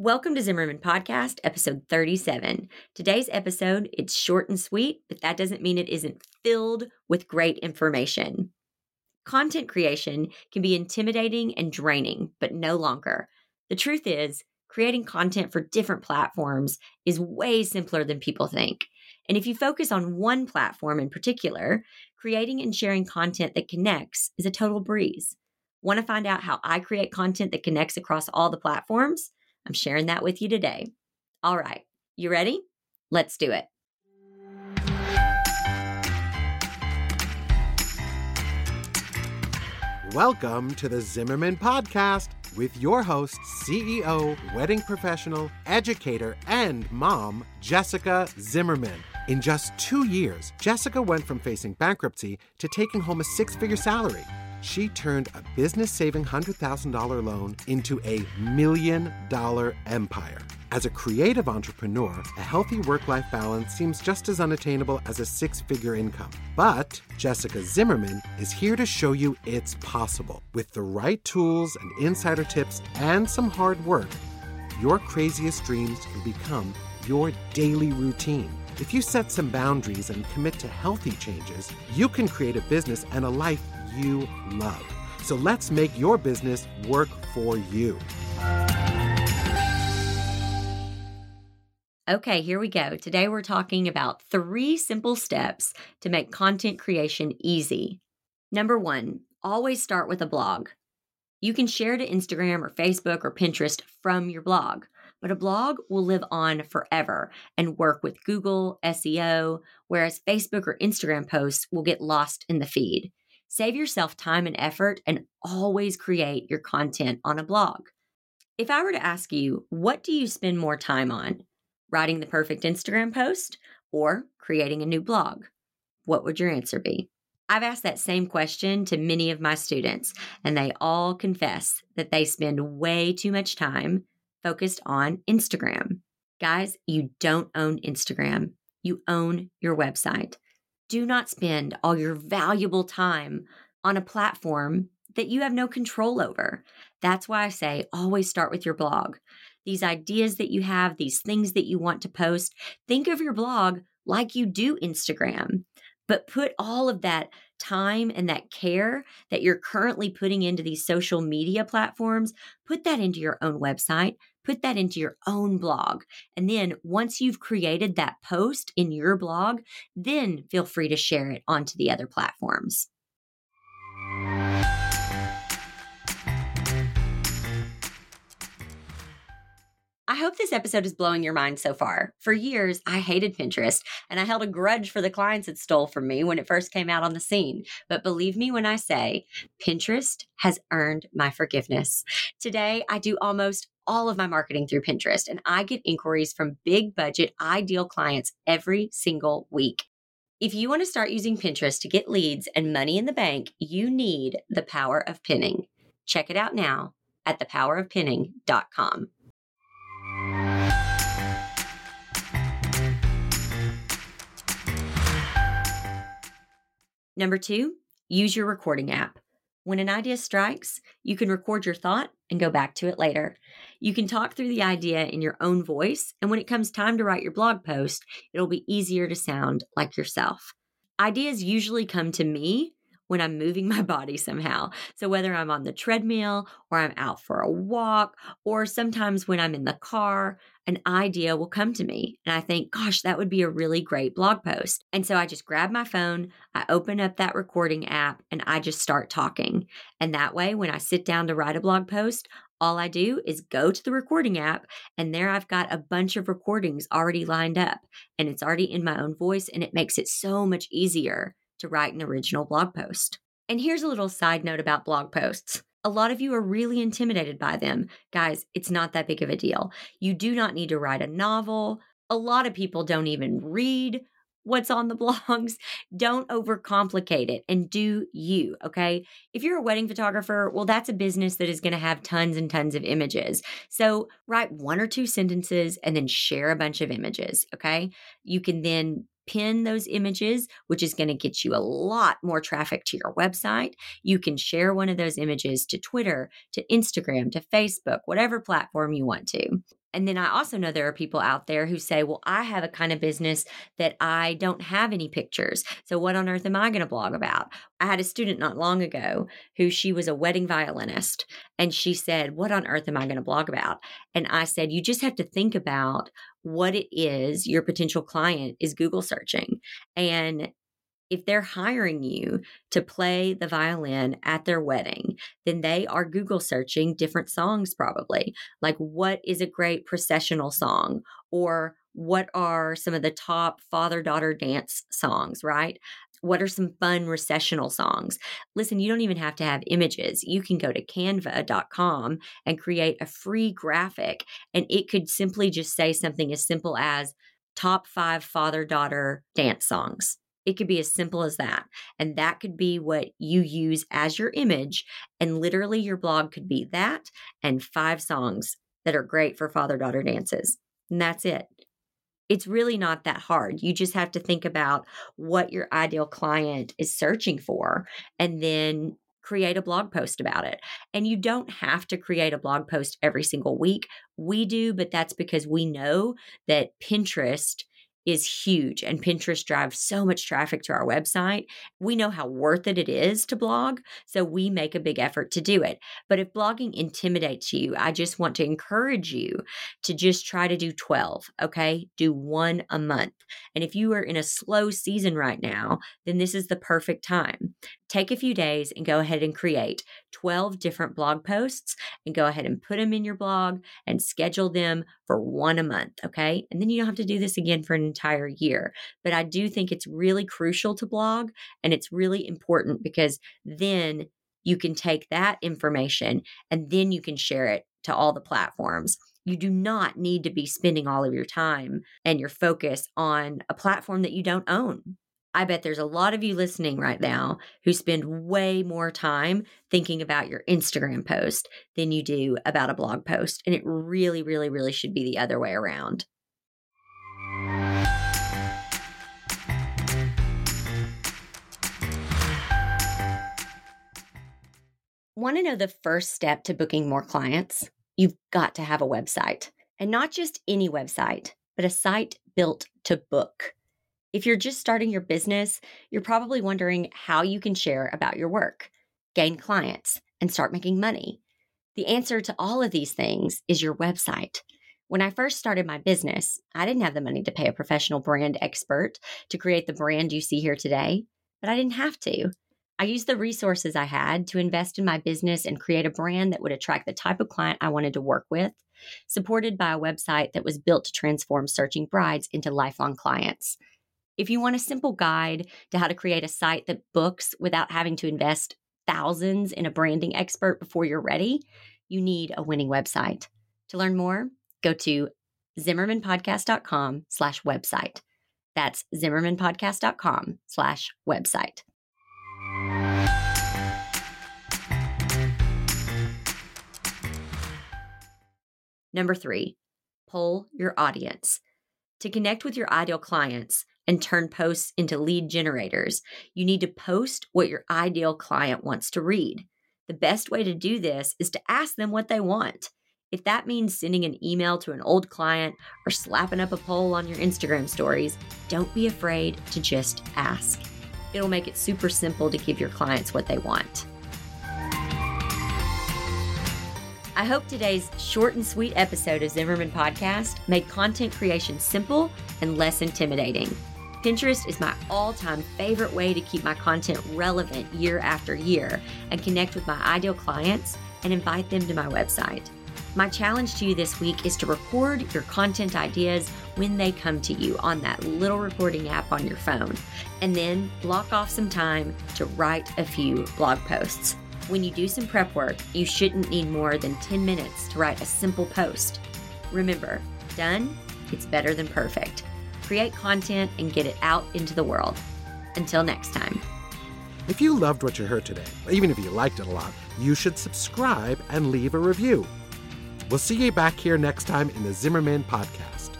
Welcome to Zimmerman Podcast, episode 37. Today's episode, it's short and sweet, but that doesn't mean it isn't filled with great information. Content creation can be intimidating and draining, but no longer. The truth is, creating content for different platforms is way simpler than people think. And if you focus on one platform in particular, creating and sharing content that connects is a total breeze. Want to find out how I create content that connects across all the platforms? I'm sharing that with you today. All right, you ready? Let's do it. Welcome to the Zimmerman Podcast with your host, CEO, wedding professional, educator, and mom, Jessica Zimmerman. In just two years, Jessica went from facing bankruptcy to taking home a six figure salary she turned a business saving $100,000 loan into a million dollar empire. As a creative entrepreneur, a healthy work life balance seems just as unattainable as a six figure income. But Jessica Zimmerman is here to show you it's possible. With the right tools and insider tips and some hard work, your craziest dreams can become your daily routine. If you set some boundaries and commit to healthy changes, you can create a business and a life you love. So let's make your business work for you. Okay, here we go. Today we're talking about three simple steps to make content creation easy. Number one, always start with a blog. You can share to Instagram or Facebook or Pinterest from your blog, but a blog will live on forever and work with Google, SEO, whereas Facebook or Instagram posts will get lost in the feed. Save yourself time and effort and always create your content on a blog. If I were to ask you, what do you spend more time on? Writing the perfect Instagram post or creating a new blog? What would your answer be? I've asked that same question to many of my students, and they all confess that they spend way too much time focused on Instagram. Guys, you don't own Instagram, you own your website do not spend all your valuable time on a platform that you have no control over. That's why I say always start with your blog. These ideas that you have, these things that you want to post, think of your blog like you do Instagram, but put all of that time and that care that you're currently putting into these social media platforms, put that into your own website, put that into your own blog. And then once you've created that post in your blog, then feel free to share it onto the other platforms. I hope this episode is blowing your mind so far. For years, I hated Pinterest and I held a grudge for the clients it stole from me when it first came out on the scene. But believe me when I say, Pinterest has earned my forgiveness. Today, I do almost all of my marketing through Pinterest and I get inquiries from big budget, ideal clients every single week. If you want to start using Pinterest to get leads and money in the bank, you need the power of pinning. Check it out now at thepowerofpinning.com. Number two, use your recording app. When an idea strikes, you can record your thought and go back to it later. You can talk through the idea in your own voice, and when it comes time to write your blog post, it'll be easier to sound like yourself. Ideas usually come to me when I'm moving my body somehow. So, whether I'm on the treadmill or I'm out for a walk, or sometimes when I'm in the car, an idea will come to me. And I think, gosh, that would be a really great blog post. And so I just grab my phone, I open up that recording app, and I just start talking. And that way, when I sit down to write a blog post, all I do is go to the recording app, and there I've got a bunch of recordings already lined up, and it's already in my own voice, and it makes it so much easier to write an original blog post. And here's a little side note about blog posts. A lot of you are really intimidated by them. Guys, it's not that big of a deal. You do not need to write a novel. A lot of people don't even read what's on the blogs. Don't overcomplicate it and do you, okay? If you're a wedding photographer, well, that's a business that is going to have tons and tons of images. So write one or two sentences and then share a bunch of images, okay? You can then pin those images, which is going to get you a lot more traffic to your website. You can share one of those images to Twitter, to Instagram, to Facebook, whatever platform you want to. And then I also know there are people out there who say, well, I have a kind of business that I don't have any pictures. So what on earth am I going to blog about? I had a student not long ago who she was a wedding violinist. And she said, what on earth am I going to blog about? And I said, you just have to think about what it is your potential client is Google searching. And if they're hiring you to play the violin at their wedding, then they are Google searching different songs, probably. Like, what is a great processional song? Or what are some of the top father daughter dance songs, right? What are some fun recessional songs? Listen, you don't even have to have images. You can go to canva.com and create a free graphic, and it could simply just say something as simple as top five father daughter dance songs it could be as simple as that. And that could be what you use as your image. And literally, your blog could be that and five songs that are great for father daughter dances. And that's it. It's really not that hard. You just have to think about what your ideal client is searching for and then create a blog post about it. And you don't have to create a blog post every single week. We do, but that's because we know that Pinterest is huge and Pinterest drives so much traffic to our website. We know how worth it it is to blog, so we make a big effort to do it. But if blogging intimidates you, I just want to encourage you to just try to do 12, okay? Do one a month. And if you are in a slow season right now, then this is the perfect time. Take a few days and go ahead and create 12 different blog posts and go ahead and put them in your blog and schedule them for one a month, okay? And then you don't have to do this again for an entire year. But I do think it's really crucial to blog and it's really important because then you can take that information and then you can share it to all the platforms. You do not need to be spending all of your time and your focus on a platform that you don't own. I bet there's a lot of you listening right now who spend way more time thinking about your Instagram post than you do about a blog post. And it really, really, really should be the other way around. Want to know the first step to booking more clients? You've got to have a website, and not just any website, but a site built to book. If you're just starting your business, you're probably wondering how you can share about your work, gain clients, and start making money. The answer to all of these things is your website. When I first started my business, I didn't have the money to pay a professional brand expert to create the brand you see here today, but I didn't have to. I used the resources I had to invest in my business and create a brand that would attract the type of client I wanted to work with, supported by a website that was built to transform searching brides into lifelong clients. If you want a simple guide to how to create a site that books without having to invest thousands in a branding expert before you're ready, you need a winning website. To learn more, go to zimmermanpodcast.com slash website. That's zimmermanpodcast.com slash website. Number three, poll your audience. To connect with your ideal clients, and turn posts into lead generators. You need to post what your ideal client wants to read. The best way to do this is to ask them what they want. If that means sending an email to an old client or slapping up a poll on your Instagram stories, don't be afraid to just ask. It'll make it super simple to give your clients what they want. I hope today's short and sweet episode of Zimmerman Podcast made content creation simple and less intimidating. Pinterest is my all time favorite way to keep my content relevant year after year and connect with my ideal clients and invite them to my website. My challenge to you this week is to record your content ideas when they come to you on that little recording app on your phone, and then block off some time to write a few blog posts. When you do some prep work, you shouldn't need more than 10 minutes to write a simple post. Remember, done, it's better than perfect create content, and get it out into the world. Until next time. If you loved what you heard today, even if you liked it a lot, you should subscribe and leave a review. We'll see you back here next time in the Zimmerman Podcast.